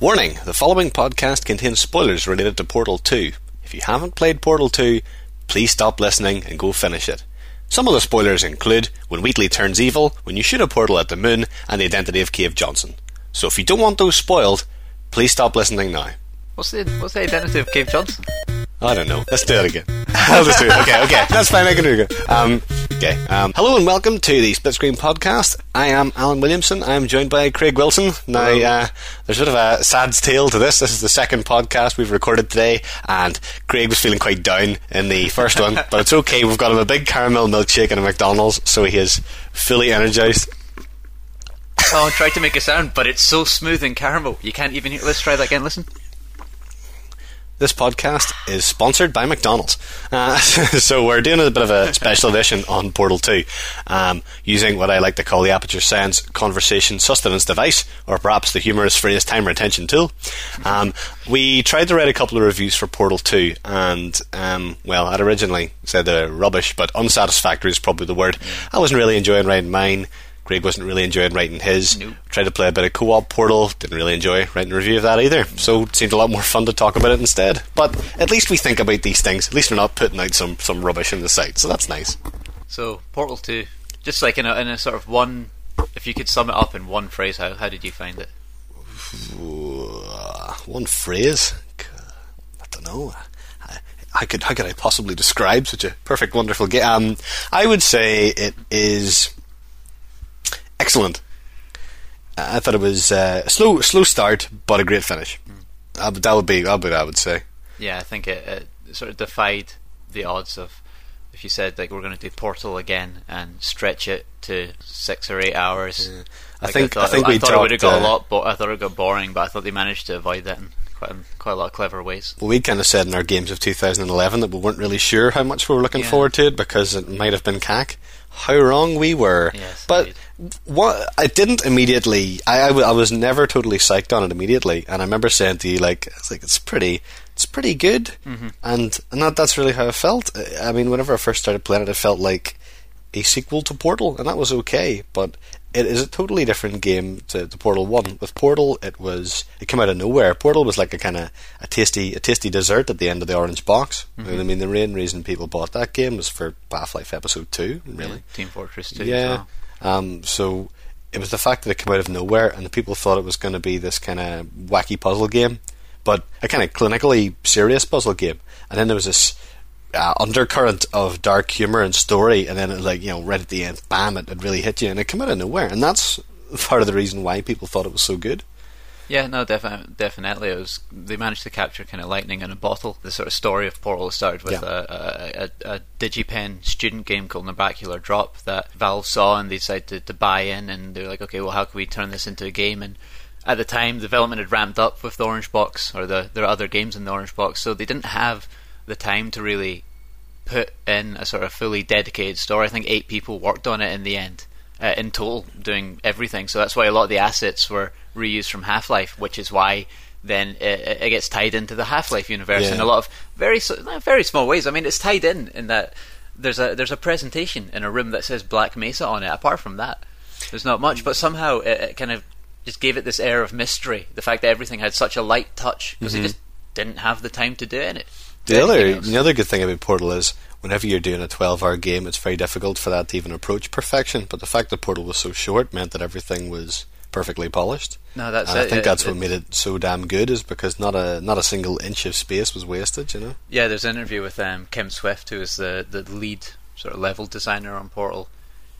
Warning the following podcast contains spoilers related to Portal 2. If you haven't played Portal 2, please stop listening and go finish it. Some of the spoilers include when Wheatley turns evil, when you shoot a portal at the moon, and the identity of Cave Johnson. So if you don't want those spoiled, please stop listening now. What's the what's the identity of Cave Johnson? I don't know. Let's do it again. I'll just do it. Okay, okay. That's fine. I can do it again. Um, okay. Um, hello and welcome to the Split Screen Podcast. I am Alan Williamson. I am joined by Craig Wilson. Now, uh, there's sort of a sad tale to this. This is the second podcast we've recorded today, and Craig was feeling quite down in the first one, but it's okay. We've got him a big caramel milkshake and a McDonald's, so he is fully energized. Oh, I tried to make a sound, but it's so smooth and caramel. You can't even hear. Let's try that again. Listen. This podcast is sponsored by McDonald's. Uh, so we're doing a bit of a special edition on Portal 2 um, using what I like to call the Aperture Science Conversation Sustenance Device, or perhaps the humorous phrase time retention tool. Um, we tried to write a couple of reviews for Portal 2, and, um, well, I'd originally said they're rubbish, but unsatisfactory is probably the word. I wasn't really enjoying writing mine. Greg wasn't really enjoying writing his. Nope. Tried to play a bit of co-op Portal. Didn't really enjoy writing a review of that either. So it seemed a lot more fun to talk about it instead. But at least we think about these things. At least we're not putting out some, some rubbish in the site. So that's nice. So Portal Two, just like in a in a sort of one. If you could sum it up in one phrase, how how did you find it? One phrase. I don't know. I- How could how could I possibly describe such a perfect, wonderful game? Um, I would say it is excellent. I thought it was uh, a slow slow start, but a great finish. But that would be that would be I would say. Yeah, I think it, it sort of defied the odds of if you said like we're going to do Portal again and stretch it to six or eight hours. I Like, think- I thought, think we thought it would have talked, got a uh, lot. But I thought it got boring, but I thought they managed to avoid that in quite in quite a lot of clever ways. Well, we kind of said in our games of 2011 that we weren't really sure how much we were looking Yeah. forward to it because it might have been CAC. How wrong we were. Yes, but indeed. What I didn't immediately. I I was never totally psyched on it immediately, and I remember saying to you like, "It's like it's pretty, it's pretty good," Mm-hmm. and and that, that's really how I felt. I mean, whenever I first started playing it, it felt like a sequel to Portal, and that was okay. But it is a totally different game to, to Portal One. With Portal, it was it came out of nowhere. Portal was like a kind of a tasty a tasty dessert at the end of the orange box. I mean, the main reason people bought that game was for Half Life Episode Two, really. Yeah, Team Fortress Two. Yeah. well. Um, so it was the fact that it came out of nowhere, and the people thought it was going to be this kind of wacky puzzle game, but a kind of clinically serious puzzle game. And then there was this uh, undercurrent of dark humor and story, and then it, like you know, right at the end, bam! It, it really hit you, and it came out of nowhere, and that's part of the reason why people thought it was so good. Yeah, no, definitely, definitely. It was they managed to capture kind of lightning in a bottle. The sort of story of Portal started with Yeah. a, a, a, a DigiPen student game called Narbacular Drop that Valve saw and they decided to, to buy in, and they were like, okay, well, how can we turn this into a game? And at the time, development had ramped up with the Orange Box, or the there are other games in the Orange Box, so they didn't have the time to really put in a sort of fully dedicated story. I think eight people worked on it in the end, uh, in total, doing everything. So that's why a lot of the assets were reused from Half Life, which is why then it, it gets tied into the Half Life universe in a lot of very very small ways. I mean, it's tied in in that there's a there's a presentation in a room that says Black Mesa on it. Apart from that, there's not much. But somehow it, it kind of just gave it this air of mystery. The fact that everything had such a light touch because they mm-hmm. just didn't have the time to do in it. The other, else. the other good thing about Portal is whenever you're doing a 12-hour game, it's very difficult for that to even approach perfection. But the fact that Portal was so short meant that everything was perfectly polished. No, that's And I think It- that's what it- made it so damn good, is because not a not a single inch of space was wasted. You know. Yeah, there's an interview with um, Kim Swift, who is the, the lead sort of level designer on Portal,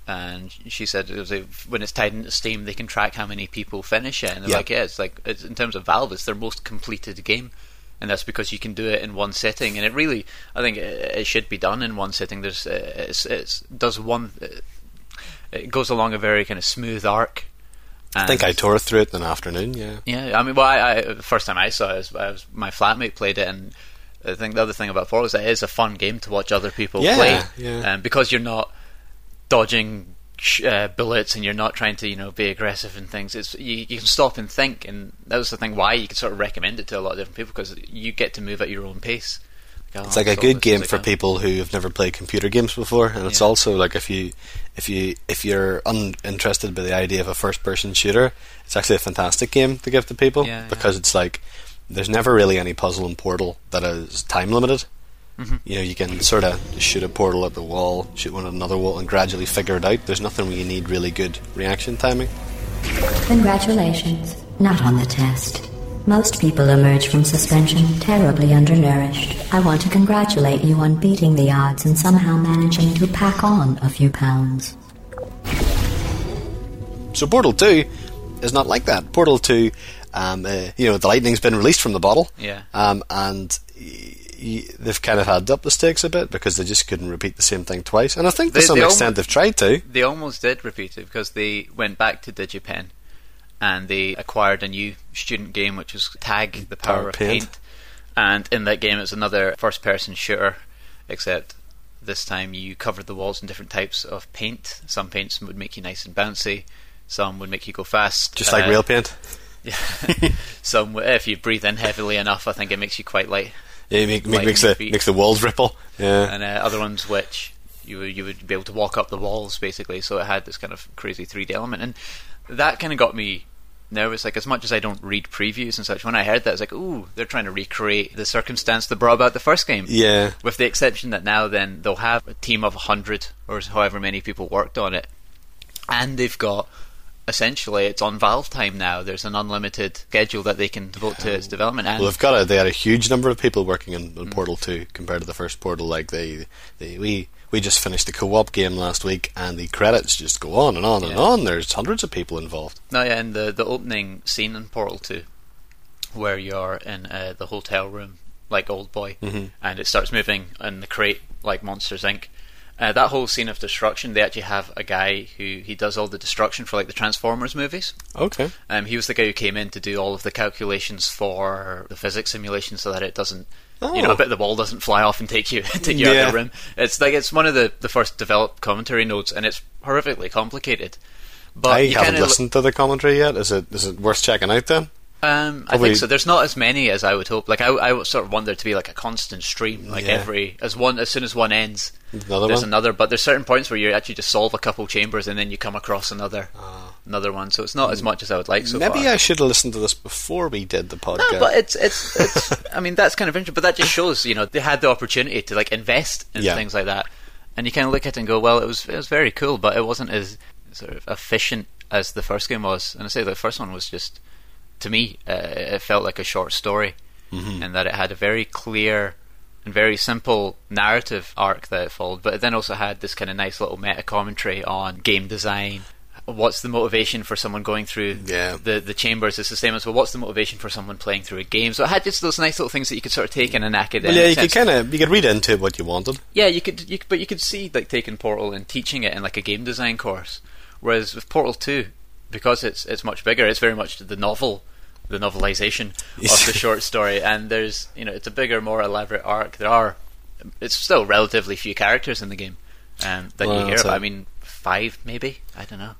and she said it was a, when it's tied into Steam, they can track how many people finish it, and they're Yeah. like, yeah, it's like it's, in terms of Valve, it's their most completed game, and that's because you can do it in one sitting, and it really, I think, it, it should be done in one sitting. There's, it's, it's does one, it goes along a very kind of smooth arc. I think I tore through it in an afternoon. Yeah. yeah, I mean, well, I, I, the first time I saw it, was, I was, my flatmate played it, and I think the other thing about Portal is that it is a fun game to watch other people Yeah, play, yeah. um, because you're not dodging uh, bullets and you're not trying to, you know, be aggressive and things. It's you, you can stop and think, and that was the thing why you could sort of recommend it to a lot of different people because you get to move at your own pace. Oh, It's like a good game for people who have never played computer games before, and it's Yeah. also like if you if you if you're uninterested by the idea of a first person shooter, it's actually a fantastic game to give to people Yeah, yeah. because it's like there's never really any puzzle in Portal that is time limited. Mhm. You know, you can sort of shoot a portal at the wall, shoot one at another wall, and gradually figure it out. There's nothing where you need really good reaction timing. Congratulations. Not on the test. Most people emerge from suspension terribly undernourished. I want to congratulate you on beating the odds and somehow managing to pack on a few pounds. So Portal Two is not like that. Portal Two, um, uh, you know, the lightning's been released from the bottle, Yeah. um, and y- y- they've kind of had up the stakes a bit because they just couldn't repeat the same thing twice. And I think to They- some they almo- extent they've tried to. They almost did repeat it because they went back to DigiPen and they acquired a new student game which was Tag: The Power, Power of Paint. Paint. And in that game, it's another first-person shooter, except this time you covered the walls in different types of paint. Some paints would make you nice and bouncy. Some would make you go fast. Just like Uh, real paint. Yeah. Some, if you breathe in heavily enough, I think it makes you quite light. Yeah, it make, make, makes the feet. makes the walls ripple. Yeah, and uh, other ones which you would, you would be able to walk up the walls basically. So it had this kind of crazy 3D element, and that kind of got me nervous. Like as much as I don't read previews and such, when I heard that, I was like, "Ooh, they're trying to recreate the circumstance that brought about the first game." yeah. With the exception that now then they'll have a team of hundred or however many people worked on it, and they've got. Essentially, it's on Valve time now. There's an unlimited schedule that they can devote to its development. And Well, they've got a, they had a huge number of people working in, Mm. in Portal Two compared to the first Portal. Like they, they we we just finished the co-op game last week, and the credits just go on and on and on. There's hundreds of people involved. No, yeah, and the the opening scene in Portal Two, where you're in uh, the hotel room like Old Boy, Mhm. and it starts moving in the crate like Monsters Inc. Uh, that whole scene of destruction, they actually have a guy who he does all the destruction for like the Transformers movies. Okay. Um, he was the guy who came in to do all of the calculations for the physics simulation, so that it doesn't, you know, Oh. a bit of the wall doesn't fly off and take you take you out of the room. It's like it's one of the, the first developed commentary notes, and it's horrifically complicated. But I you haven't listened to the commentary yet. Is it is it worth checking out then? Um, I think so. There's not as many as I would hope. Like I, I sort of want there to be like a constant stream. Like Yeah. every as one as soon as one ends, Another there's one. another. But there's certain points where you actually just solve a couple chambers and then you come across another another one. So it's not as much as I would like so. Maybe far. I should have listened to this before we did the podcast. No, but it's it's it's. I mean, that's kind of interesting. But that just shows, you know, they had the opportunity to like invest in Yeah. things like that, and you kind of look at it and go, well, it was it was very cool, but it wasn't as sort of efficient as the first game was. And I say the first one was just, to me, uh, it felt like a short story, Mm-hmm. and that it had a very clear and very simple narrative arc that it followed, but it then also had this kind of nice little meta commentary on game design. What's the motivation for someone going through Yeah. the the chambers? It's the same as well. What's the motivation for someone playing through a game? So it had just those nice little things that you could sort of take in an academic. Well, yeah, you could kind of you could read into what you wanted. Yeah, you could, you but you could see like taking Portal and teaching it in like a game design course. Whereas with Portal Two, because it's it's much bigger, it's very much the novel, the novelization of the short story, and there's you know it's a bigger, more elaborate arc. There are, it's still relatively few characters in the game, um, that Well, you hear about. I mean, five maybe. I don't know.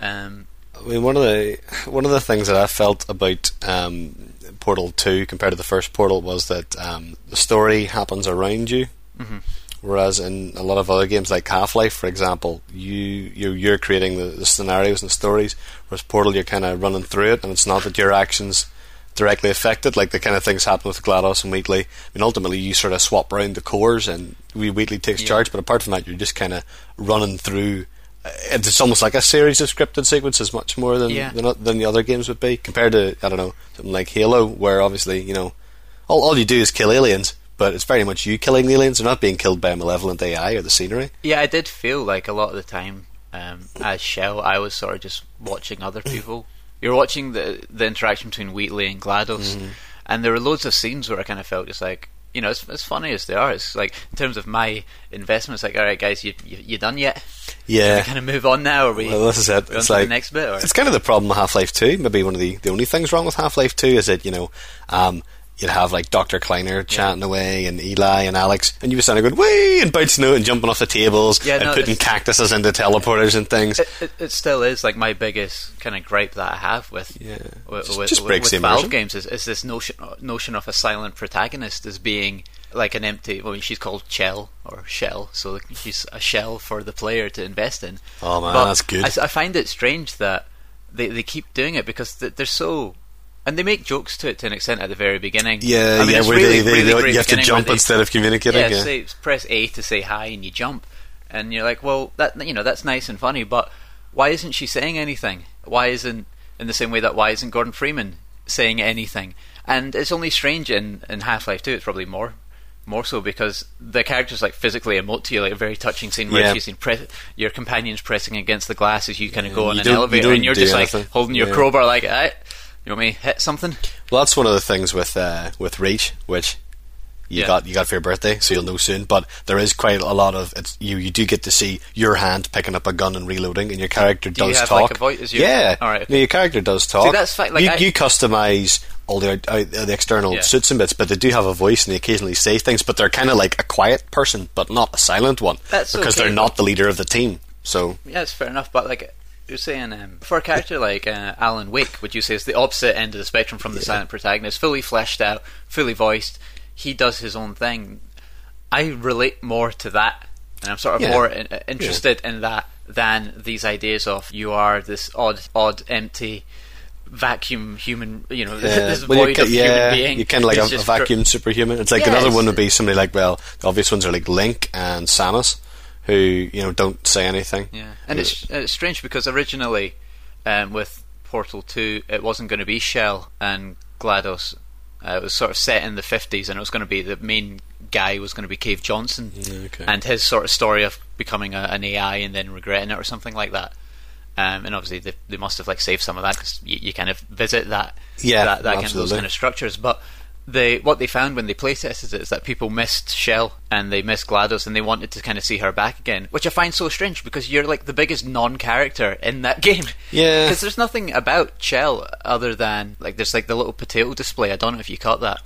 Um, I mean, one of the one of the things that I felt about um, Portal Two compared to the first Portal was that um, the story happens around you, Mm-hmm. whereas in a lot of other games like Half Life, for example, you you're, you're creating the, the scenarios and the stories, whereas Portal you're kind of running through it, and it's not that your actions directly affected, like the kind of things happen with GLaDOS and Wheatley. I mean, ultimately you sort of swap around the cores, and we Wheatley takes Yeah. charge, but apart from that, you're just kind of running through it's almost like a series of scripted sequences, much more than Yeah. than, than the other games would be. Compared to I don't know something like Halo, where obviously you know all all you do is kill aliens, but it's very much you killing the aliens. They're not being killed by a malevolent AI or the scenery. Yeah, I did feel like a lot of the time um, as Chell, I was sort of just watching other people. You're watching the the interaction between Wheatley and GLaDOS, Mm-hmm. and there were loads of scenes where I kind of felt just like, you know, as, as funny as they are, it's like in terms of my investments, like, all right, guys, you you, you done yet? Yeah. we kind of move on now, or we? Well, this is it. It's like the next bit, or it's kind of the problem with Half Life Two. Maybe one of the, the only things wrong with Half Life Two is that you know, um, you'd have like Doctor Kleiner chatting away, and Eli and Alex, and you'd were standing going way and bouncing out and jumping off the tables Yeah, and no, putting cactuses into teleporters and things. It, it, it still is like my biggest kind of gripe that I have with Yeah. with, Just- with, just with- with Valve games is, is this notion notion of a silent protagonist as being like an empty. Well, she's called shell or shell, so she's a shell for the player to invest in. Oh, man, But that's good. I, I find it strange that they they keep doing it because they're so. And they make jokes to it to an extent at the very beginning. yeah, I mean, yeah, where really, they, they, really they- you have to jump they- instead of communicating. yeah, Yeah, say press A to say hi and you jump, and you're like, well, that you know that's nice and funny, but why isn't she saying anything? Why isn't in the same way that why isn't Gordon Freeman saying anything? And it's only strange in in Half Life Two. It's probably more. More so because the characters like physically emote to you, like a very touching scene where Yeah. she's in pre- your companions pressing against the glass as you kind of Yeah, go on an don't- you elevator, and you're just like holding your Yeah. crowbar, like, "Hey, you want me to hit something?" Well, that's one of the things with uh, with Reach, which you Yeah. got you got for your birthday, so you'll know soon. But there is quite a lot of it's you. You do get to see your hand picking up a gun and reloading, and your character Do you does have, talk. like, a voice? Your- yeah, All right, okay. No, your character does talk. that's fine, like, you, I- you customize all the out, out, the external Yeah. suits and bits, but they do have a voice and they occasionally say things. But they're kind of like a quiet person, but not a silent one, That's because okay, they're not the leader of the team. So Yeah, it's fair enough, but like you're saying, um, for a character like uh, Alan Wake, would you say is the opposite end of the spectrum from the silent protagonist, fully fleshed out, fully voiced, he does his own thing. I relate more to that, and I'm sort of Yeah. more in, uh, interested in that than these ideas of you are this odd, odd, empty vacuum human, you know, this well, you void of yeah, human being. You're kind of like a, a vacuum superhuman. It's like Yeah, another one would be somebody like well, the obvious ones are like Link and Samus, who you know don't say anything. Yeah, and it's it's strange because originally, um, with Portal Two, it wasn't going to be Chell and GLaDOS. Uh, it was sort of set in the fifties, and it was going to be the main guy was going to be Cave Johnson, okay. and his sort of story of becoming a, an AI and then regretting it or something like that. Um, and obviously, they, they must have like saved some of that because you, you kind of visit that, Yeah, that, that kind of those kind of structures. But they what they found when they playtested it is that people missed Chell and they missed GLaDOS and they wanted to kind of see her back again, which I find so strange because you're like the biggest non-character in that game. Yeah. because there's nothing about Chell other than like there's like the little potato display. I don't know if you caught that.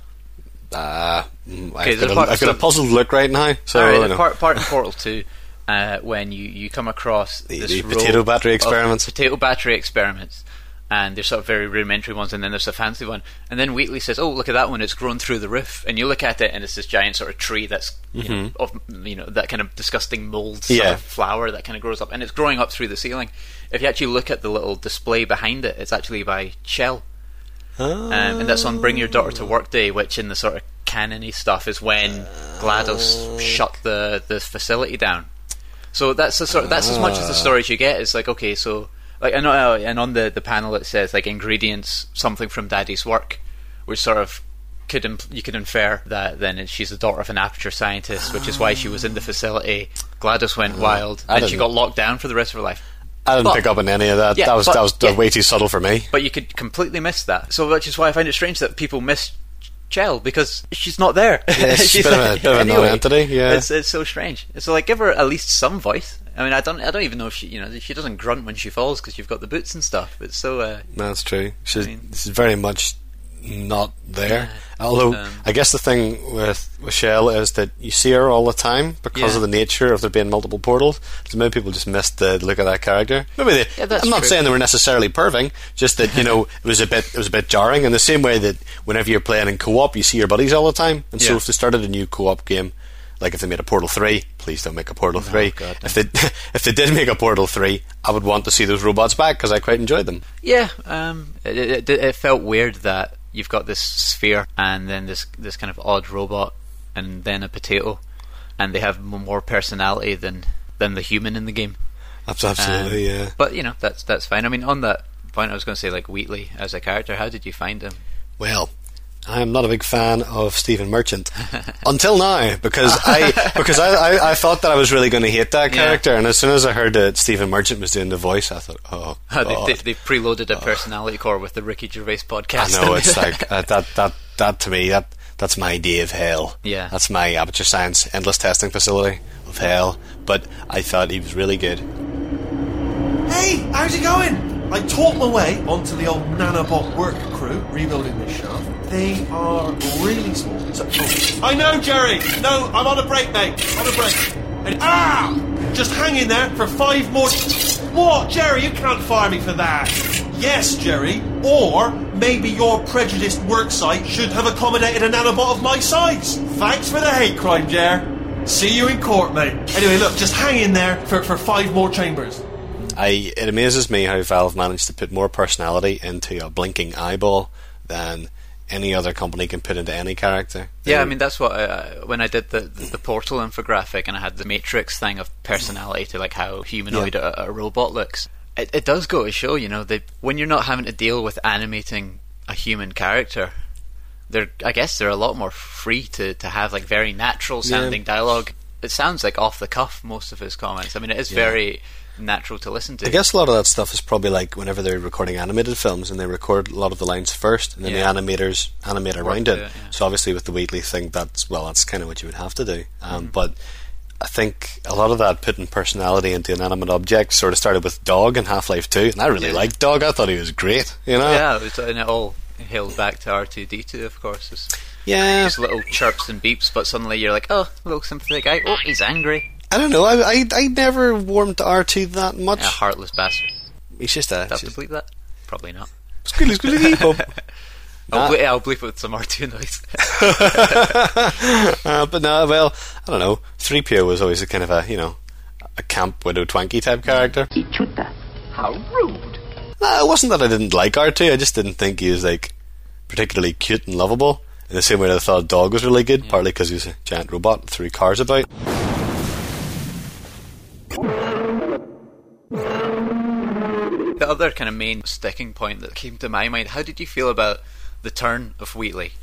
Uh, I've, got a, I've got a puzzled look right now. So right, part part in Portal Two. Uh, when you, you come across The- this the potato battery of experiments. potato battery experiments, and there's sort of very rudimentary ones, and then there's a fancy one, and then Wheatley says, "Oh, look at that one! It's grown through the roof." And you look at it, and it's this giant sort of tree that's you know of you know that kind of disgusting mold sort Mm-hmm. Yeah. of flower that kind of grows up, and it's growing up through the ceiling. If you actually look at the little display behind it, it's actually by Chell, um, and that's on Bring Your Daughter to Work Day, which in the sort of canony stuff is when GLaDOS shut the the facility down. So that's the sort. of, That's as much as the stories you get. It's like okay, so like know, uh, and on the the panel it says like ingredients, something from Daddy's work, which sort of could imp- you could infer that then she's the daughter of an aperture scientist, which is why she was in the facility. GLaDOS went wild, I and she got locked down for the rest of her life. I didn't but- pick up on any of that. Yeah, that was but- that was yeah. way too subtle for me. But you could completely miss that. So which is why I find it strange that people miss Chell because she's not there. Yeah, she's a bit of a- bit of a Anyway, non-entity, yeah. it's it's so strange. So like, give her at least some voice. I mean, I don't I don't even know if she you know she doesn't grunt when she falls because you've got the boots and stuff. It's so uh, That's true. She's, mean- she's very much not there. Although Um, I guess the thing with with Chell is that you see her all the time because Yeah. of the nature of there being multiple portals. So maybe people just missed the look of that character. Maybe they. Yeah, that's I'm not true. saying they were necessarily perving. Just that you know it was a bit it was a bit jarring. In the same way that whenever you're playing in co-op, you see your buddies all the time. And so if they started a new co-op game. Like if they made a Portal Three, please don't make a Portal Three. God, if they if they did make a Portal Three, I would want to see those robots back because I quite enjoyed them. yeah. Um, it, it, it felt weird that you've got this sphere and then this this kind of odd robot and then a potato, and they have more personality than than the human in the game. Absolutely, Um, yeah. But you know that's that's fine. I mean, on that point, I was going to say like Wheatley as a character. How did you find him? Well, I am not a big fan of Stephen Merchant until now because I because I, I, I thought that I was really going to hate that Yeah. character, and as soon as I heard that Stephen Merchant was doing the voice, I thought, oh, they, God. they, they preloaded a personality core with the Ricky Gervais podcast. I know it's like uh, that that that to me that that's my day of hell. Yeah. that's my aperture science endless testing facility of hell. But I thought he was really good. Hey, how's it going? I talked my way onto the old nanobot work crew rebuilding this shaft. They are really small. So, oh, I know, Jerry. No, I'm on a break, mate. On a break. And, ah! Just hang in there for five more. What, Jerry? You can't fire me for that. Yes, Jerry. Or maybe your prejudiced worksite should have accommodated a nanobot of my size. Thanks for the hate crime, Jer. See you in court, mate. Anyway, look, just hang in there for, for five more chambers. I it amazes me how Valve managed to put more personality into a blinking eyeball than any other company can put into any character. Yeah, I mean that's what I, when I did the the Portal infographic and I had the Matrix thing of personality to like how humanoid Yeah. a, a robot looks. It, it does go to show, you know, that when you're not having to deal with animating a human character, they're I guess they're a lot more free to, to have like very natural sounding dialogue. It sounds like off the cuff most of his comments. I mean, it is Yeah. very natural to listen to. I guess a lot of that stuff is probably like whenever they're recording animated films and they record a lot of the lines first and then Yeah. the animators animate around it. it, yeah. So obviously with the Wheatley thing, that's well, that's kind of what you would have to do. Um, Mm-hmm. But I think a lot of that putting personality into inanimate objects sort of started with Dog in Half Life Two, and I really Yeah. liked Dog. I thought he was great. You know, yeah, it was, and it all hails back to R two D two, of course. It's yeah. just little chirps and beeps, but suddenly you're like, oh, a little sympathetic guy. Oh, he's angry. I don't know. I, I I never warmed to R two that much. A heartless bastard. He's just a Do I have he's to bleep that? Probably not. squealy squealy bum. I'll, ble- I'll bleep it with some R2 noise. uh, but no, well, I don't know. 3PO was always a kind of a, you know, a camp Widow Twankey type character. How rude. No, it wasn't that I didn't like R2, I just didn't think he was, like, particularly cute and lovable. In the same way that I thought Dog was really good, partly because he was a giant robot that threw cars about. The other kind of main sticking point that came to my mind, how did you feel about the turn of Wheatley?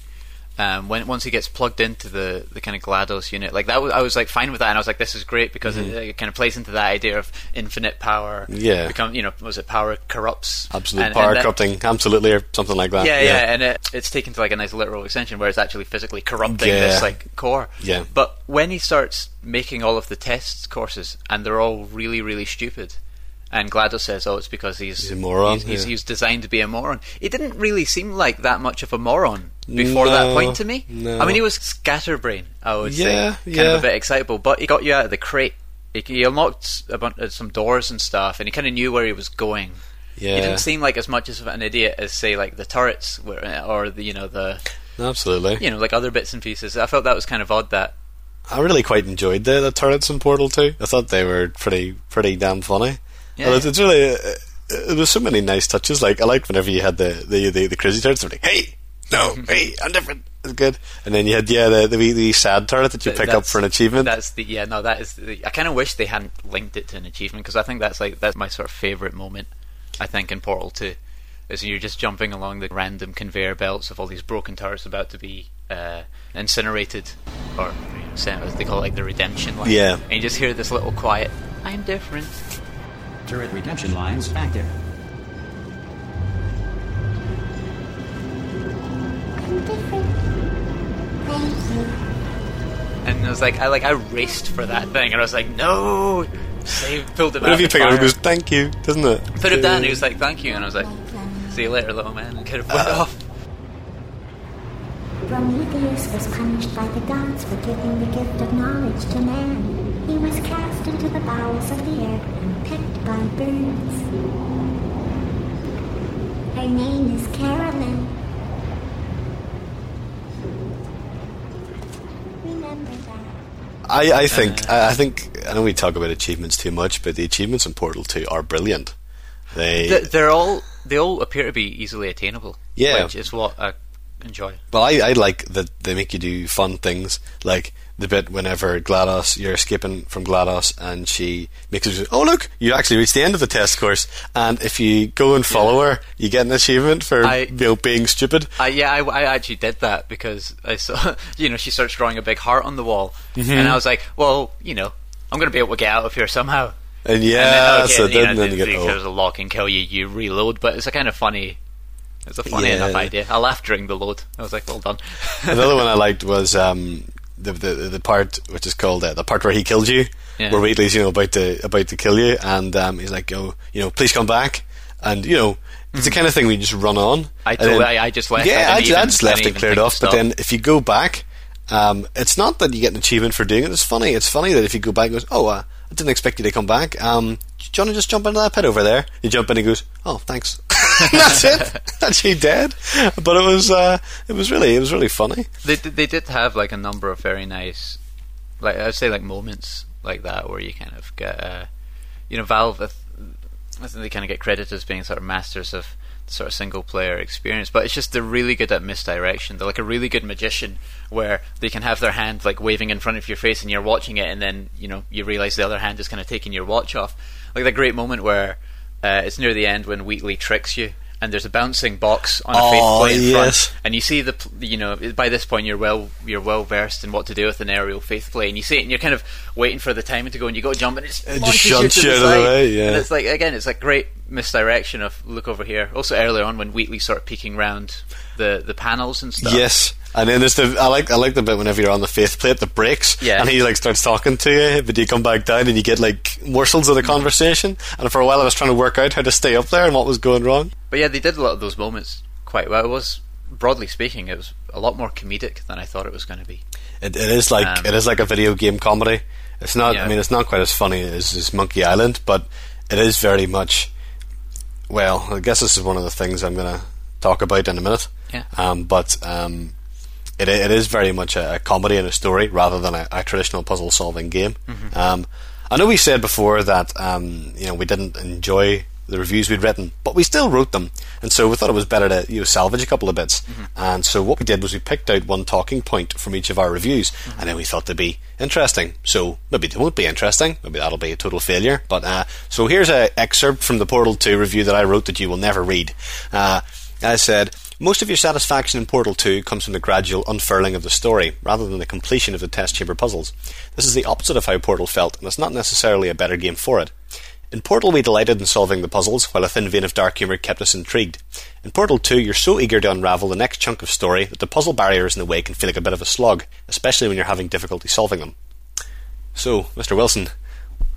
Um, when once he gets plugged into the, the kind of GLaDOS unit, like that, was, I was like fine with that, and I was like, this is great because it, it kind of plays into that idea of infinite power. Mm-hmm. Yeah. become you know, was it power corrupts? Absolute And- power and that- corrupting, absolutely, or something like that. Yeah, yeah, and it, it's taken to like a nice literal extension where it's actually physically corrupting Yeah. this like core. Yeah. But when he starts making all of the test courses and they're all really, really stupid, and GLaDOS says, "Oh, it's because he's, He's a moron, He's, he's, yeah. he's designed to be a moron." He didn't really seem like that much of a moron before that point to me. no. I mean, he was scatterbrain. I would Yeah, say, kind of a bit excitable, but he got you out of the crate. He, he unlocked a bunch, uh, some doors and stuff, and he kind of knew where he was going. Yeah. He didn't seem like as much of an idiot as say like the turrets were, or the you know the Absolutely. you know like other bits and pieces. I felt that was kind of odd that I really quite enjoyed the, the turrets in Portal 2. I thought they were pretty pretty damn funny. Yeah. Well, it's, it's really uh, there was so many nice touches. Like I like whenever you had the the the, the crazy turrets. They're like, hey, no, hey, I'm different. It's good. And then you had yeah the the, wee- the sad turret that you Th- pick up for an achievement. That's the yeah no that is the, I kind of wish they hadn't linked it to an achievement because I think that's like that's my sort of favorite moment. I think in Portal Two is you're just jumping along the random conveyor belts of all these broken turrets about to be uh, incinerated or you know, they call it like the redemption line. Yeah. and you just hear this little quiet. I'm different. Turret redemption lines active. And I was like, I like, I raced for that thing, and I was like, no, save, pulled him What out. if you of pick it up? It goes, thank you, doesn't it? Put him down. He was like, "Thank you," and I was like, "See you later, little man." And kind of went off. Prometheus was punished by the gods for giving the gift of knowledge to man. He was cast into the bowels of the earth and pecked by birds. Her name is Carolyn. Remember that. I, I think I, I think I know we talk about achievements too much, but the achievements in Portal Two are brilliant. They Th- They're all they all appear to be easily attainable. Yeah. which is what I enjoy. well, I, I like that they make you do fun things, like the bit whenever GLaDOS you're escaping from GLaDOS and she makes you oh look you actually reached the end of the test course and if you go and follow her you get an achievement for I- you know, being stupid. I, yeah, I, I actually did that because I saw, you know, she starts drawing a big heart on the wall, Mm-hmm. and I was like, well, you know, I'm going to be able to get out of here somehow. And And yeah, then, okay, so then, know, then you get oh. there's a lock and kill you, you reload, but it's a kind of funny. It's a funny Yeah. enough idea. I laughed during the load. I was like, well done. Another one I liked was um, the, the the part which is called uh, the part where he killed you, Yeah. where Wheatley's you know about to about to kill you, and um, he's like, "Oh, you know, please come back." and you know it's the kind of thing we just run on. Mm-hmm. I then- I- I just left- Yeah, I, I even- just left it cleared off. But then if you go back, um, it's not that you get an achievement for doing it. It's funny. It's funny that if you go back and goes, oh, uh, I didn't expect you to come back. Um, do you want to just jump into that pit over there? You jump in and he goes, oh, thanks. That's it. Actually dead. But it was uh, it was really it was really funny. They they did have like a number of very nice, like I'd say like moments like that where you kind of get, uh, you know, Valve. I I think they kind of get credited as being sort of masters of sort of single player experience, but it's just they're really good at misdirection. They're like a really good magician where they can have their hand like waving in front of your face and you're watching it, and then you know you realize the other hand is kind of taking your watch off. Like that great moment where uh, it's near the end when Wheatley tricks you. And there's a bouncing box on a Oh, faith plate in yes. front, and you see the you know by this point you're well you're well versed in what to do with an aerial faith plate, and you see it and you're kind of waiting for the timing to go, and you go jump and it just, It just you shunts to you of the way, yeah. And it's like again, it's like great misdirection of look over here. Also earlier on when Wheatley sort of peeking round the the panels and stuff. Yes. And then there's the I like I like the bit whenever you're on the faith plate that breaks Yeah. and he like starts talking to you but you come back down and you get like morsels of the conversation and for a while I was trying to work out how to stay up there and what was going wrong. But yeah, they did a lot of those moments quite well. It was broadly speaking, it was a lot more comedic than I thought it was going to be. It, it is like Um, it is like a video game comedy. It's not. Yeah. I mean, it's not quite as funny as, as Monkey Island, but it is very much. Well, I guess this is one of the things I'm going to talk about in a minute. Yeah. Um, but um, it it is very much a, comedy and a story rather than a, a traditional puzzle solving game. Mm-hmm. Um, I know we said before that um, you know we didn't enjoy the reviews we'd written, but we still wrote them, and so we thought it was better to you know, salvage a couple of bits. Mm-hmm. And so what we did was we picked out one talking point from each of our reviews, Mm-hmm. and then we thought they'd be interesting. So maybe they won't be interesting, maybe that'll be a total failure. But uh, so here's an excerpt from the Portal 2 review that I wrote that you will never read. Uh, I said. Most of your satisfaction in Portal 2 comes from the gradual unfurling of the story, rather than the completion of the test chamber puzzles. This is the opposite of how Portal felt, and it's not necessarily a better game for it. In Portal, we delighted in solving the puzzles, while a thin vein of dark humour kept us intrigued. In Portal 2, you're so eager to unravel the next chunk of story that the puzzle barriers in the way can feel like a bit of a slog, especially when you're having difficulty solving them. So, Mr. Wilson,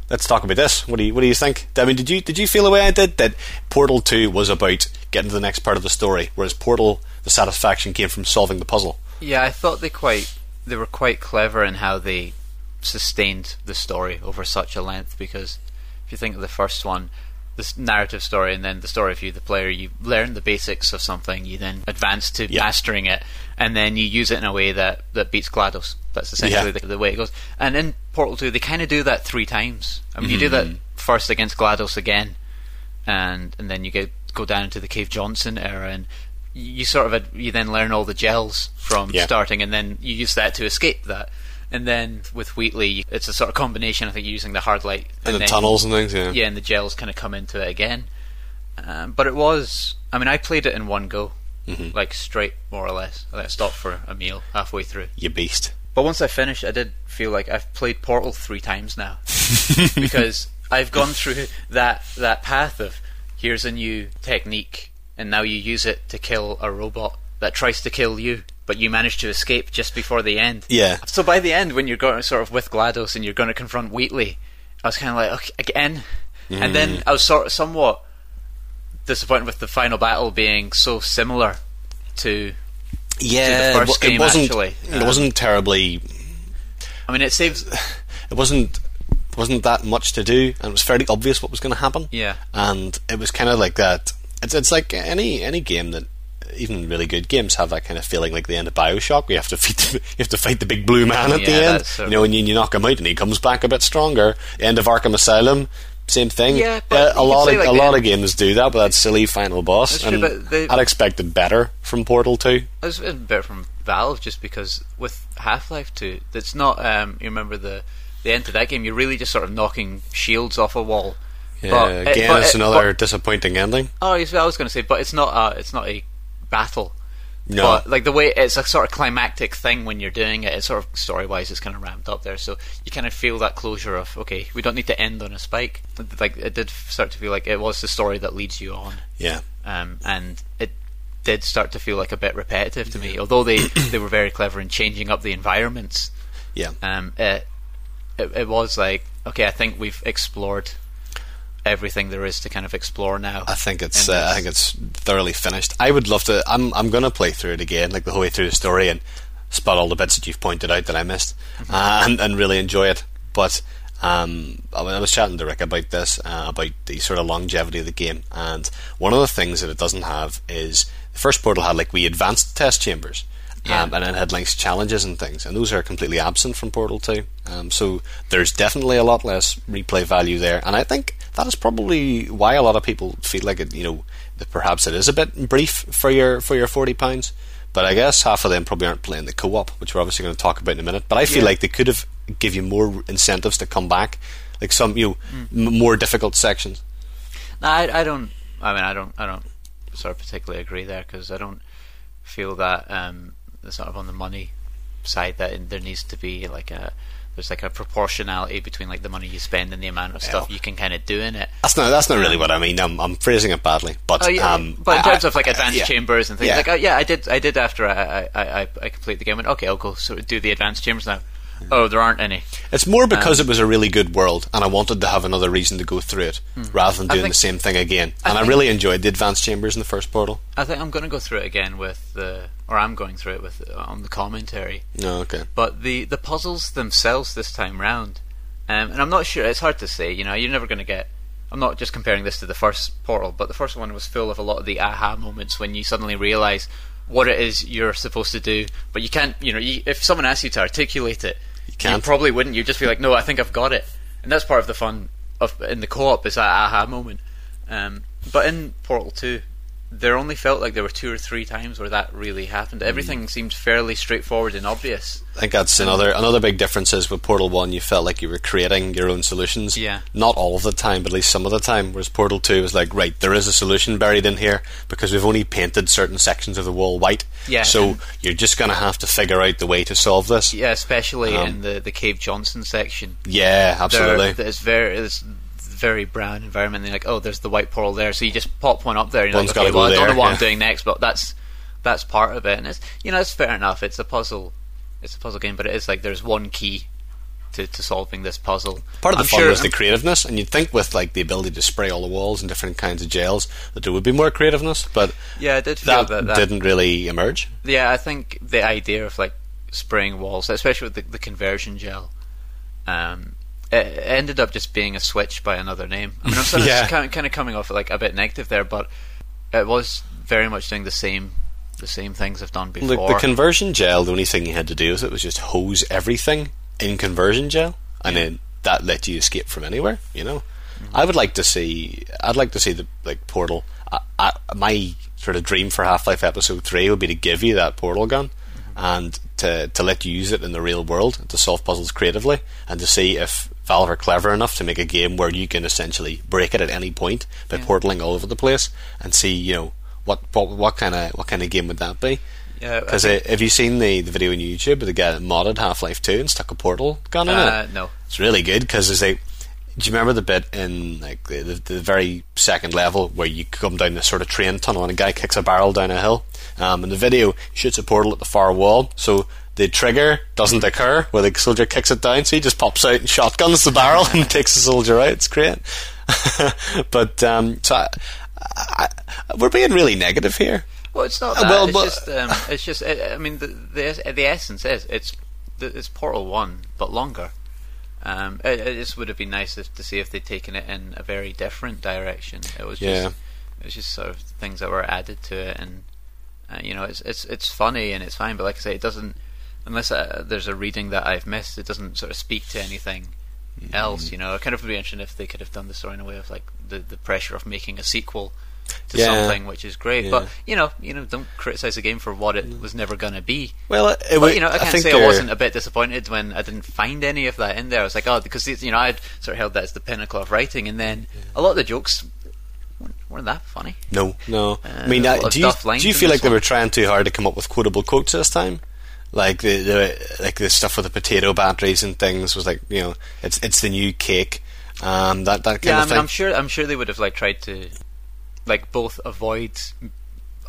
let's talk about this. What do you What do you think? I mean, did you did you feel the way I did that Portal Two was about getting into the next part of the story, whereas Portal, the satisfaction came from solving the puzzle. Yeah, I thought they quite they were quite clever in how they sustained the story over such a length because if you think of the first one this narrative story and then the story of you the player you learn the basics of something you then advance to Yeah. mastering it and then you use it in a way that, that beats GLaDOS that's essentially Yeah. the, the way it goes and in Portal 2 they kind of do that three times I mean you do Mm-hmm. that first against GLaDOS again and and then you get go down into the Cave Johnson era and you sort of ad- you then learn all the gels from Yeah. starting and then you use that to escape that and then with Wheatley it's a sort of combination I think using the hard light And, the then- tunnels and things, yeah. yeah and the gels kind of come into it again um, but it was I mean I played it in one go Mm-hmm. like straight more or less I I stopped for a meal halfway through You beast. but once I finished, I did feel like I've played Portal three times now because I've gone through that that path of here's a new technique, and now you use it to kill a robot that tries to kill you, but you manage to escape just before the end. Yeah. So by the end, when you're going sort of with GLaDOS and you're going to confront Wheatley, I was kind of like okay, again, and then I was sort of somewhat disappointed with the final battle being so similar to. Yeah, the first it, game, it wasn't. actually. It Um, wasn't terribly. I mean, it saves. It wasn't. Wasn't that much to do, and it was fairly obvious what was going to happen. Yeah. and it was kind of like that. It's it's like any any game that even really good games have that kind of feeling like the end of Bioshock. where You have to fight the, you have to fight the big blue man at the end. that's sort You know, of- and you, you knock him out, and he comes back a bit stronger. End of Arkham Asylum. Same thing. Yeah, but Uh, a lot of like a lot of games do that, but that silly final boss. True, and they- I'd expected better from Portal Two. It was a bit from Valve just because with Half Life 2, that's not. Um, you remember the the end of that game? You're really just sort of knocking shields off a wall. Yeah, But it- again, but it's it- another but- disappointing ending. oh, I was going to say, but it's not. A, it's not a battle. No. But like the way it's a sort of climactic thing when you're doing it, it's sort of story wise, it's kind of ramped up there, so you kind of feel that closure of okay, we don't need to end on a spike. Like it did start to feel like it was the story that leads you on Yeah. um, and it did start to feel like a bit repetitive to me. Although they they were very clever in changing up the environments, Yeah. um, it, it it was like okay, I think we've explored everything there is to kind of explore now. I think it's uh, I think it's thoroughly finished. I would love to. I'm I'm gonna play through it again, like the whole way through the story, and spot all the bits that you've pointed out that I missed, Mm-hmm. uh, and and really enjoy it. But um, I I was chatting to Rick about this, uh, about the sort of longevity of the game, and one of the things that it doesn't have is the first Portal had like we advanced test chambers. Yeah. Um, and it had like challenges and things, and those are completely absent from Portal 2. Um, so there's definitely a lot less replay value there, and I think that is probably why a lot of people feel like it. You know, that perhaps it is a bit brief for your for your forty pounds. But I guess half of them probably aren't playing the co-op, which we're obviously going to talk about in a minute. But I feel Yeah. like they could have give you more incentives to come back, like some you know, Hmm. m- more difficult sections. No, I, I don't. I mean, I don't. I don't sort of particularly agree there because I don't feel that um, sort of on the money side that there needs to be like a there's like a proportionality between like the money you spend and the amount of stuff Yeah. you can kind of do in it. That's not that's not really what I mean. I'm, I'm phrasing it badly, but Oh, yeah, um, but in terms I- of like advanced yeah. chambers and things, Yeah. like uh, yeah, I did, I did after I, I, I, I complete the game. Went okay, I'll go sort of do the advanced chambers now. Oh, there aren't any. It's more because Um, it was a really good world, and I wanted to have another reason to go through it rather than Hmm. Doing think- the same thing again. I And I, really enjoyed the advanced chambers in the first Portal. I think I'm going to go through it again with the, or I'm going through it with uh, on the commentary. No, okay. But the the puzzles themselves this time round, um, and I'm not sure. It's hard to say. You know, you're never going to get. I'm not just comparing this to the first Portal, but the first one was full of a lot of the aha moments when you suddenly realise what it is you're supposed to do, but you can't. You know, you, if someone asks you to articulate it, you, can't. probably wouldn't. You'd just be like, "No, I think I've got it," and that's part of the fun of in the co-op is that aha moment. Um, but in Portal Two, there only felt like there were two or three times where that really happened. Mm. Everything seemed fairly straightforward and obvious. I think that's another another big difference is with Portal One, you felt like you were creating your own solutions. Yeah. Not all of the time, but at least some of the time. Whereas Portal Two was like, right, there is a solution buried in here because we've only painted certain sections of the wall white. Yeah. So you're just going to have to figure out the way to solve this. Yeah, especially Um, in the, the Cave Johnson section. Yeah, There- absolutely. It's very it's very brown environment. And you're like, oh, there's the white portal there. So you just pop one up there. And you're One's like, okay, well, I don't there, know what yeah. I'm doing next, but that's that's part of it. And it's you know it's fair enough. It's a puzzle. It's a puzzle game, but it is like there's one key to, to solving this puzzle. Part of the I'm fun sure, was the creativeness, and you'd think with like the ability to spray all the walls and different kinds of gels that there would be more creativeness, but yeah, I did feel that, that, that didn't really emerge. Yeah, I think the idea of like spraying walls, especially with the, the conversion gel, um, it ended up just being a switch by another name. I mean, I'm sort of Yeah. kind, of, kind of coming off like a bit negative there, but it was very much doing the same the same things I've done before. Look, the conversion gel, the only thing you had to do with it was just hose everything in conversion gel, and then that let you escape from anywhere. You know, mm-hmm. I would like to see. I'd like to see the like portal. I, I, my sort of dream for Half Life Episode Three would be to give you that portal gun. Mm-hmm. And to to let you use it in the real world to solve puzzles creatively, and to see if Valve are clever enough to make a game where you can essentially break it at any point by portaling all over the place, and see you know what what what kind of what kind of game would that be? yeah, Because think- have you seen the, the video on YouTube of the guy that modded Half Life 2 and stuck a portal gun in uh, it? no, It's really good because it's like, do you remember the bit in like the, the, the very second level where you come down this sort of train tunnel and a guy kicks a barrel down a hill? Um, in the video, he shoots a portal at the far wall, so the trigger doesn't occur where the soldier kicks it down, so he just pops out and shotguns the barrel and takes the soldier out. It's great. but um, so I, I, we're being really negative here. Well, it's not Uh, that. well, it's but- just, um, it's just. I I mean, the, the the essence is it's it's Portal One, but longer. Um, it, it just would have been nice if, to see if they'd taken it in a very different direction. It was just, Yeah. it was just sort of things that were added to it, and uh, you know, it's it's it's funny and it's fine, but like I say, it doesn't. Unless uh, there's a reading that I've missed, it doesn't sort of speak to anything Mm-hmm. else. You know, it kind of would be interesting if they could have done the story in a way of like the the pressure of making a sequel to Yeah. something, which is great. Yeah. But you know, you know, don't criticize the game for what it was never going to be. Well, it, But you know, I can't think say I wasn't a bit disappointed when I didn't find any of that in there. I was like, oh, because it's- you know, I'd sort of held that as the pinnacle of writing, and then a lot of the jokes weren't, that funny. No, no. Uh, I mean, a uh, do you do you feel like they one. were trying too hard to come up with quotable quotes this time? Like the, the like the stuff with the potato batteries and things was like you know it's it's the new cake, um that that kind yeah, I of mean, thing. I'm sure. I'm sure they would have like tried to, like, both avoid.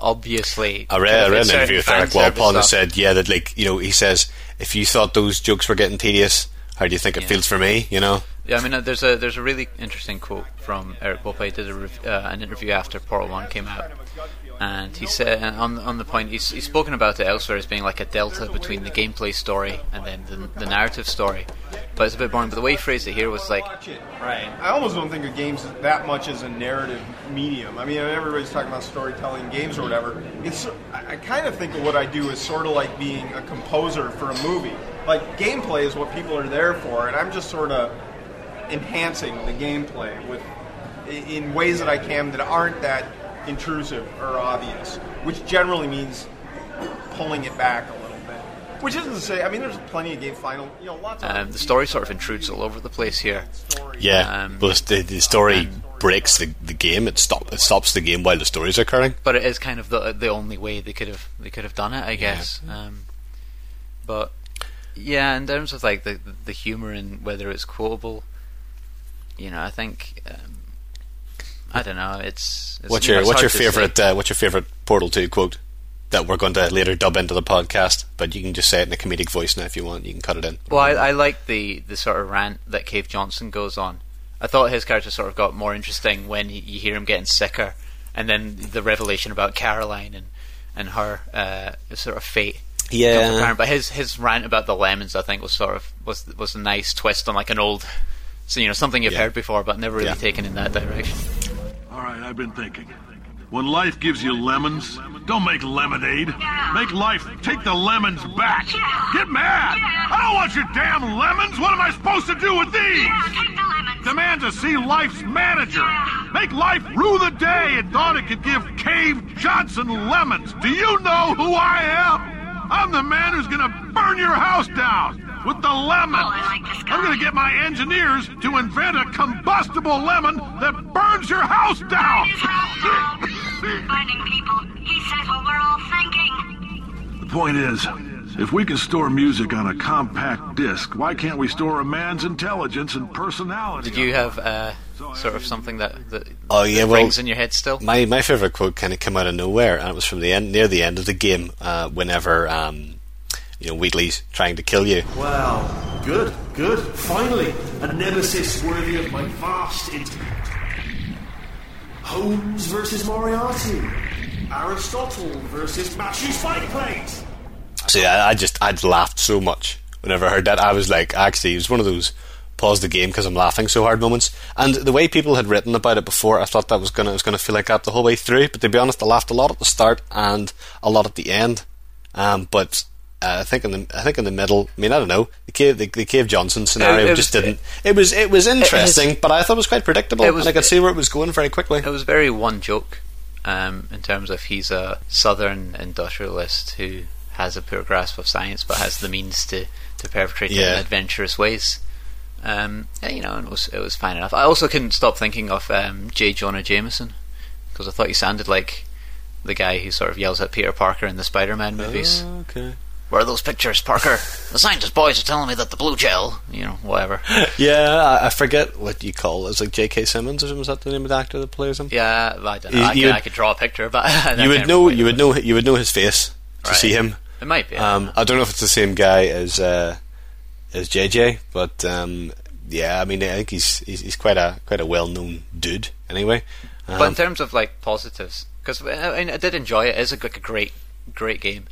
Obviously, I read, I read an interview with Erik Wolpaw and said, yeah, that like you know he says if you thought those jokes were getting tedious, how do you think it Yeah. feels for me? You know, Yeah, I mean, uh, there's a there's a really interesting quote from Erik Wolpaw. He did a uh, an interview after Portal One came out, and he said uh, on on the point he's, he's spoken about it elsewhere as being like a delta between the gameplay story and then the, the narrative story. But it's a bit boring. But the way he phrased it here was like, Right. I almost don't think of games that much as a narrative medium. I mean, everybody's talking about storytelling games or whatever. It's I I kind of think of what I do as sort of like being a composer for a movie. Like gameplay is what people are there for, and I'm just sort of enhancing the gameplay with in ways that I can that aren't that intrusive or obvious, which generally means pulling it back a little bit. Which isn't to say, I mean, there's plenty of game final, you know, lots of um, the story sort of intrudes all over the place here. Yeah, Um, but the, the story breaks the, the game. It stop it stops the game while the story's occurring. but it is kind of the the only way they could have they could have done it, I guess. Um, but yeah, in terms of like the the humor and whether it's quotable, you know, I think um, I don't know. It's, it's What's your what's your hard to say. favorite uh, what's your favorite Portal Two quote that we're going to later dub into the podcast? But you can just say it in a comedic voice now if you want. You can cut it in. Well, I, I like the the sort of rant that Cave Johnson goes on. I thought his character sort of got more interesting when you you hear him getting sicker, and then the revelation about Caroline and and her uh, sort of fate. Yeah. But his his rant about the lemons, I think, was sort of was was a nice twist on like an old, so you know, something you've Yeah. heard before, but never really Yeah. taken in that direction. All right, I've been thinking. When life gives you lemons, don't make lemonade. Make life take the lemons back. Get mad! I don't want your damn lemons! What am I supposed to do with these? take the lemons. Demand to see life's manager. Make life rue the day it thought it could give Cave Johnson lemons. Do you know who I am? I'm the man who's gonna burn your house down with the lemons. Oh, I like this guy. I'm gonna get my engineers to invent a combustible lemon that burns your house down. His house down. Finding people. He says what we're all thinking. The point is, if we can store music on a compact disc, why can't we store a man's intelligence and personality? Did you have uh, sort of something that that, Oh, yeah, that well- rings in your head still? My my favorite quote kind of came out of nowhere, and it was from the end near the end of the game. Uh, whenever um, you know Wheatley's trying to kill you, Wow, good, good. Finally, a nemesis worthy of my vast intellect. Holmes versus Moriarty. Aristotle versus Matthew Plate. See, I, I just I'd laughed so much whenever I heard that. I was like, actually, it was one of those pause the game because I'm laughing so hard moments. And the way people had written about it before, I thought that was gonna it was gonna feel like that the whole way through. But to be honest, I laughed a lot at the start and a lot at the end. Um, but uh, I think in the I think in the middle. I mean, I don't know. The cave the, the Cave Johnson scenario it was- just didn't. It was it was interesting, but I thought it was quite predictable, it was- and I could see where it was going very quickly. It was very one joke um, in terms of he's a southern industrialist who has a poor grasp of science but has the means to, to perpetrate Yeah. in adventurous ways. Um, yeah, you know, and it was it was fine enough. I also couldn't stop thinking of um, J. Jonah Jameson because I thought he sounded like the guy who sort of yells at Peter Parker in the Spider-Man movies. Okay. Where are those pictures, Parker? The scientist boys are telling me that the blue gel, you know, whatever. Yeah, I, I forget what you call it. It's like J.K. Simmons, or something. Is that the name of the actor that plays him? Yeah, I don't know. You- I, you could, would- I could draw a picture, but I you would know. You would know. You would know his face to Right. see him. It might be. Um, I don't know if it's the same guy as uh, as JJ, but um, yeah, I mean, I think he's he's, he's quite a quite a well known dude. Anyway, um, But in terms of like positives, because I, mean, I did enjoy it. It's a, like a great, great game.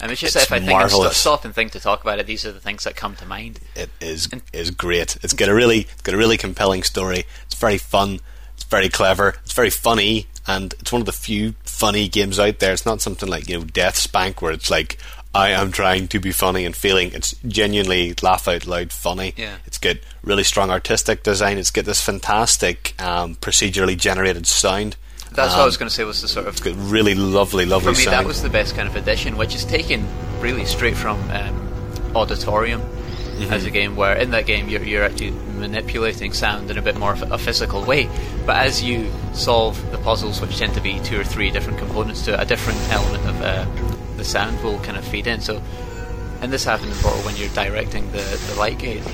And it's just It's if I think and marvellous. and think to talk about it, these are the things that come to mind. it is is great. It's got a really it's got a really compelling story. It's very fun. It's very clever. It's very funny, and it's one of the few funny games out there. It's not something like you know DeathSpank where it's like I am trying to be funny and feeling. It's genuinely laugh out loud funny. Yeah. It's got really strong artistic design. It's got this fantastic um, procedurally generated sound. That's what I Um, was going to say was the sort of really lovely, lovely for me sound. that was the best kind of addition, which is taken really straight from um, Auditorium Mm-hmm. as a game where in that game you're, you're actually manipulating sound in a bit more of a physical way. But as you solve the puzzles, which tend to be two or three different components to it, a different element of uh, the sound will kind of feed in. So, and this happened in Portal when you're directing the, the light gate.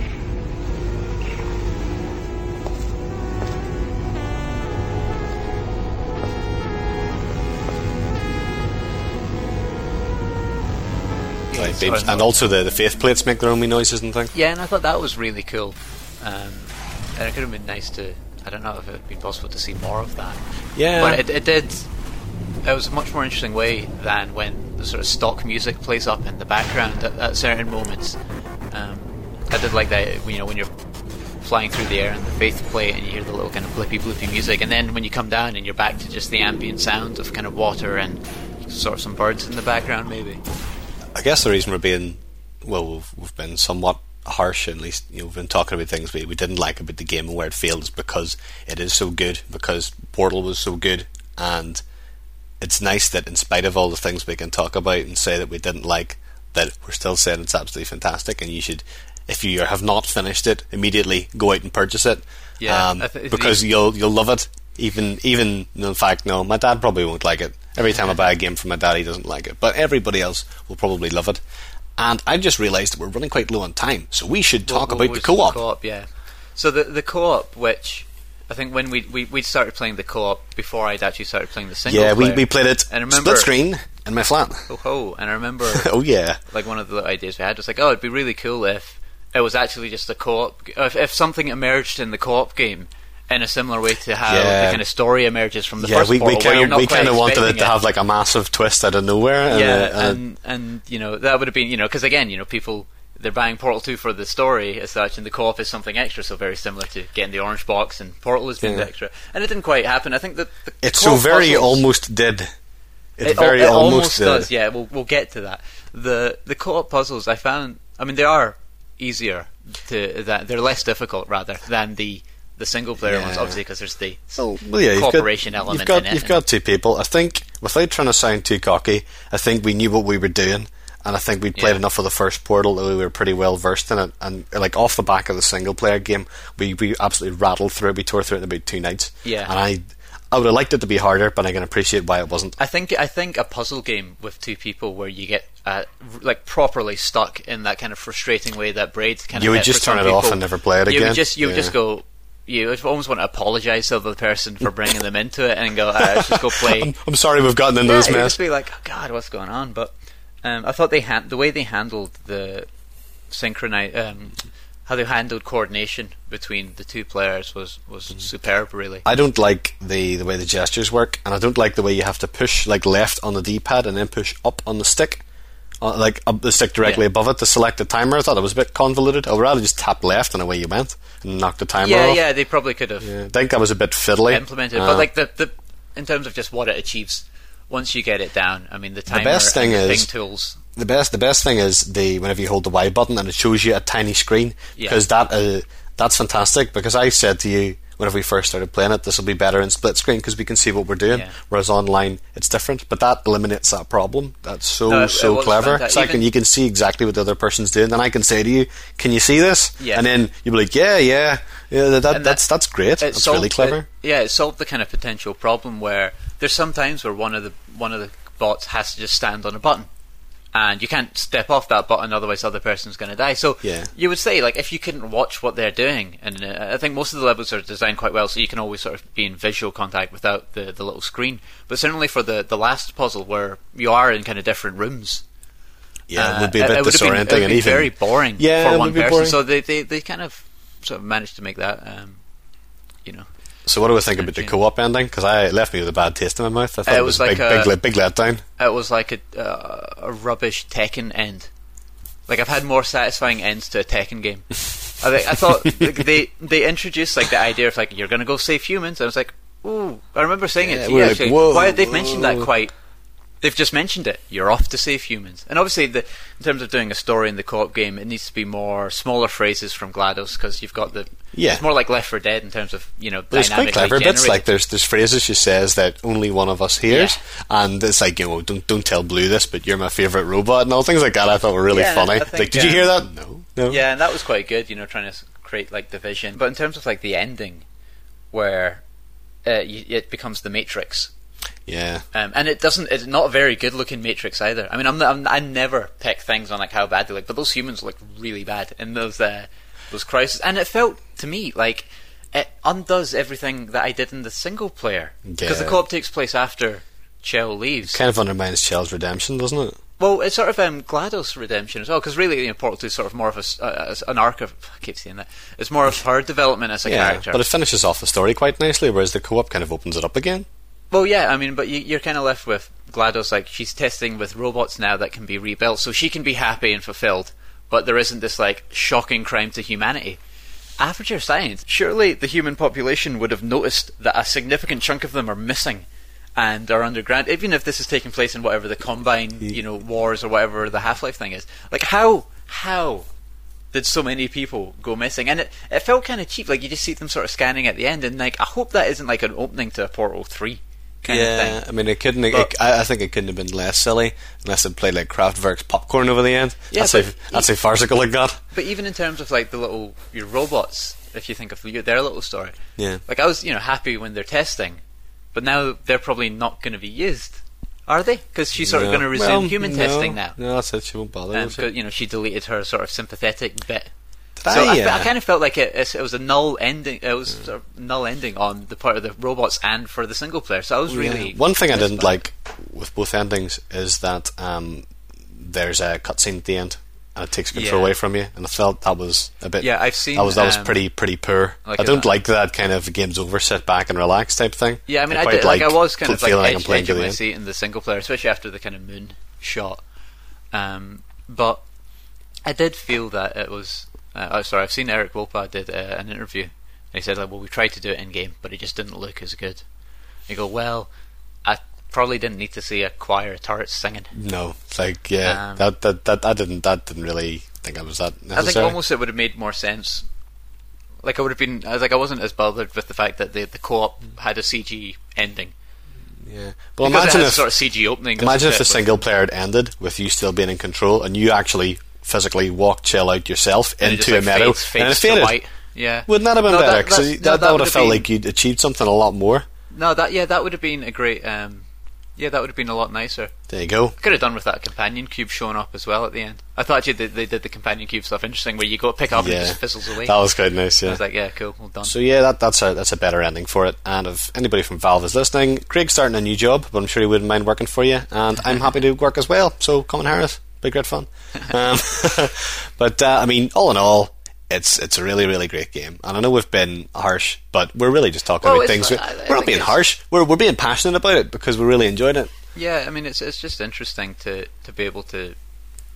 Like, and also the, the faith plates make their own wee noises and things. Yeah, and I thought that was really cool. Um, and it could have been nice to. I don't know if it would be possible to see more of that. Yeah. but it, it did. It was a much more interesting way than when the sort of stock music plays up in the background at, at certain moments. Um, I did like that. You know, when you're flying through the air and the faith plate and you hear the little kind of blippy blippy music, and then when you come down and you're back to just the ambient sound of kind of water and sort of some birds in the background, maybe. I guess the reason we're being well, we've, we've been somewhat harsh, at least you know, we've been talking about things we, we didn't like about the game and where it failed is because it is so good, because Portal was so good, and it's nice that in spite of all the things we can talk about and say that we didn't like, that we're still saying it's absolutely fantastic, and you should, if you have not finished it, immediately go out and purchase it, Yeah, um, because you'll you'll love it. Even even in fact, no, my dad probably won't like it. Every time I buy a game from my dad, he doesn't like it, but everybody else will probably love it. And I just realised that we're running quite low on time, so we should talk Well, about the co-op. Co-op, yeah. So the the co-op, which I think when we we we started playing the co-op before I'd actually started playing the single. Yeah, we, player. we played it And I remember, split screen in my flat. Oh ho! And I remember, oh yeah, like one of the ideas we had was like, oh, it'd be really cool if it was actually just a co-op. If, if something emerged in the co-op game in a similar way to how Yeah. the kind of story emerges from the yeah. first We, we Portal, where you're kind of we kind of wanted it to have like a massive twist out of nowhere. And, yeah, uh, uh, and and you know that would have been you know because again you know people they're buying Portal two for the story as such, and the co-op is something extra, so very similar to getting the orange box and Portal has been Yeah. extra, and it didn't quite happen. I think that the, the it's so very puzzles- almost did. It, it, very al- it almost, almost did. does. Yeah, we'll we'll get to that. The the co-op puzzles I found. I mean, they are easier to that they're less difficult rather than the the single player ones, obviously because there's the Oh, well, yeah, you've got- element You've got, in it. you've got two people. I think, without trying to sound too cocky, I think we knew what we were doing, and I think we'd played Yeah. enough of the first Portal that we were pretty well versed in it. And like off the back of the single player game, we we absolutely rattled through it. We tore through it in about two nights. Yeah. and I I would have liked it to be harder, but I can appreciate why it wasn't. I think I think a puzzle game with two people where you get uh, like properly stuck in that kind of frustrating way that Braid kind You of You would just turn it off and never play it You again. would just you would just go. You almost want to apologise to the other person for bringing them into it and go, uh, let's just go play. I'm, I'm sorry we've gotten into yeah, this you'd mess. just be like, oh God, what's going on? But um, I thought they han- the way they handled the synchronize, um, how they handled coordination between the two players was was Mm. superb. Really, I don't like the, the way the gestures work, and I don't like the way you have to push like left on the D-pad and then push up on the stick, uh, like up the stick directly Yeah. above it to select the timer. I thought it was a bit convoluted. I would rather just tap left and away you went and knock the timer yeah, off. yeah, they probably could have Yeah, I think that was a bit fiddly. implemented, Uh, but like the the in terms of just what it achieves. Once you get it down, I mean the timer best thing the is- thing tools. the best the best thing is the whenever you hold the Y button and it shows you a tiny screen because that uh, that's fantastic. Because I said to you whenever we first started playing it, this will be better in split screen because we can see what we're doing. Yeah. Whereas online, it's different. But that eliminates that problem. That's so No, it- so clever. fantastic. So I can, Even- you can see exactly what the other person's doing. Then I can say to you, "Can you see this?" Yeah. And then you'll be like, "Yeah, yeah, yeah." That, that, that's that's great. That's solved- really clever. it- yeah, it solved the kind of potential problem where there's some times where one of the one of the bots has to just stand on a button, and you can't step off that button, otherwise the other person's going to die. So Yeah. you would say like if you couldn't watch what they're doing, and uh, I think most of the levels are designed quite well, so you can always sort of be in visual contact without the the little screen. But certainly for the the last puzzle where you are in kind of different rooms, yeah, it uh, would be a bit it would have been- disorienting and even very boring Yeah, for one person. boring. So they, they they kind of sort of managed to make that. Um, you know, So what do we think about the co-op ending? Because I left me with a bad taste in my mouth. I thought it it was, was a big, like big, a- let- big letdown. it was like a uh, a rubbish Tekken end. Like I've had more satisfying ends to a Tekken game. I, think, I thought like, they they introduced like the idea of like you're gonna go save humans. I was like, ooh. I remember saying Yeah, it to you like, actually. Why they've mentioned that quite. They've just mentioned it. You're off to save humans, and obviously, the, in terms of doing a story in the co-op game, it needs to be more smaller phrases from GLaDOS because you've got the. Yeah. It's more like Left 4 Dead in terms of you know. There's quite clever bits. Like there's there's phrases she says that only one of us hears, Yeah. and it's like you know don't don't tell Blue this, but you're my favorite robot and all things like that. I thought were really Yeah, funny. I Like, think, did you hear that? No, no. Yeah, and that was quite good. You know, trying to create like division. But in terms of like the ending, where uh, it becomes the Matrix, yeah. um, and it doesn't. It's not a very good looking Matrix either. I mean, I'm, I'm I never pick things on like how bad they look, but those humans look really bad in those uh, those crises, and it felt to me like it undoes everything that I did in the single player because the Yeah. co-op takes place after Chell leaves. Kind of undermines Chell's redemption, doesn't it? Well, it's sort of um, GLaDOS redemption as well, because really, you know, Portal 2 is sort of more of a, uh, an arc of. I keep saying that. It's more of her development as a yeah, character. but it finishes off the story quite nicely, whereas the co-op kind of opens it up again. Well, yeah, I mean, but you, you're kind of left with GLaDOS, like, she's testing with robots now that can be rebuilt, so she can be happy and fulfilled, but there isn't this, like, shocking crime to humanity. Aperture Science, surely the human population would have noticed that a significant chunk of them are missing and are underground, even if this is taking place in whatever the Combine, you know, wars or whatever the Half Life thing is. Like, how, how did so many people go missing? And it, it felt kind of cheap, like, you just see them sort of scanning at the end, and, like, I hope that isn't, like, an opening to a Portal 3 kind yeah. I mean, it couldn't. But- it, I, I think it couldn't have been less silly unless it played like Kraftwerk's popcorn over the end. Yeah, that's but how that's farcical it got. But even in terms of like the little your robots, if you think of their little story, Yeah. like I was you know happy when they're testing, but now they're probably not going to be used, are they? Because she's sort of going to resume Well, human no. testing now. No, I said She won't bother. Um, you know she deleted her sort of sympathetic bit. Did So I, I, I kind of felt like it, it was a null ending. It was sort of null ending on the part of the robots and for the single player. So I was really Yeah. One thing I didn't like with both endings is that um, there's a cutscene at the end, and it takes control Yeah. away from you, and I felt that was a bit. Yeah, I've seen, that was that was um, pretty pretty poor. like I don't like that kind of games over, sit back and relax type thing. Yeah, I mean, I, quite did, like, I was kind of like feeling I'm edge, playing edge of my end. seat in the single player, especially after the kind of moon shot. Um, but I did feel that it was. Uh, oh, sorry, I've seen Erik Wolpaw did uh, an interview. And he said, like, "Well, we tried to do it in game, but it just didn't look as good." You go, "Well, I probably didn't need to see a choir of turrets singing." No, it's like yeah, Um, that, that that I didn't that didn't really think I was that I think almost it would have made more sense. Like I would have been, I was like, I wasn't as bothered with the fact that the the co-op had a CG ending. yeah, but Because it imagine had if sort of CG opening. imagine if the single player had ended with you still being in control and you actually physically walked Chell out yourself and it just, into like, a meadow fades, and it fades faded. white. Yeah, Wouldn't that have been No, better? that- 'Cause that's- that, no, that, that would have felt been- like you'd achieved something a lot more. No, that yeah, that would have been a great. Um, yeah, that would have been a lot nicer. There you go. Could have done with that companion cube showing up as well at the end. I thought actually they, they did the companion cube stuff interesting, where you go pick up and it Yeah, just fizzles away. that was quite nice. I Yeah. was like, yeah, cool, well done. So yeah, that, that's a that's a better ending for it. And if anybody from Valve is listening, Craig's starting a new job, but I'm sure he wouldn't mind working for you. And I'm happy to work as well. So come and hire us. Great fun. Um, but uh, I mean, all in all, it's it's a really really great game. And I know we've been harsh, but we're really just talking about things. I- I we're not being harsh. We're we're being passionate about it because we really enjoyed it. Yeah, I mean it's it's just interesting to to be able to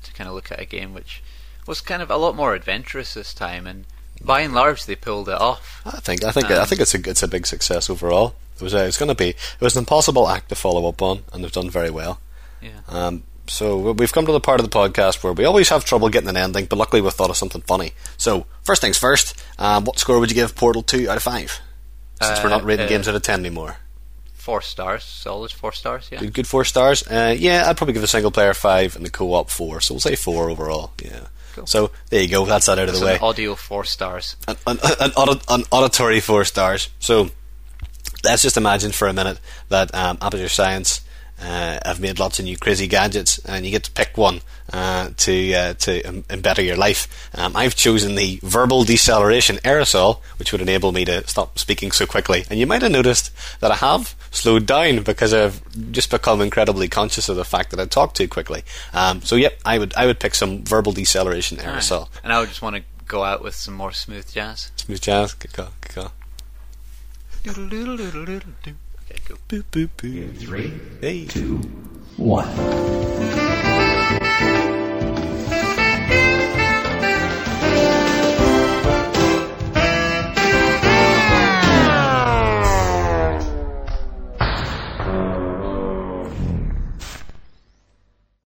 to kind of look at a game which was kind of a lot more adventurous this time, and by and large they pulled it off. I think I think I Um, think it's a it's a big success overall. It was a, it's going to be it was an impossible act to follow up on, and they've done very well. Yeah. Um, so we've come to the part of the podcast where we always have trouble getting an ending, but luckily we thought of something funny. So first things first, um, what score would you give Portal Two out of five? Since we're Uh, not rating uh, games out of ten anymore. Four stars, solid four stars. Yeah. Good, good four stars. Uh, yeah, I'd probably give the single player five and the co-op four. So we'll say four overall. Yeah. Cool. So there you go. That's that out of So the way. an audio four stars. an, an, an, audit, an auditory four stars. So let's just imagine for a minute that um, Aperture Science uh, have made lots of new crazy gadgets, and you get to pick one uh, to uh, to em- embetter your life. Um, I've chosen the verbal deceleration aerosol, which would enable me to stop speaking so quickly. And you might have noticed that I have slowed down because I've just become incredibly conscious of the fact that I talk too quickly. Um, so yep, I would I would pick some verbal deceleration aerosol. And I would just want to go out with some more smooth jazz. Smooth jazz, good call, good call. Okay, go boop, boop, boop. In three,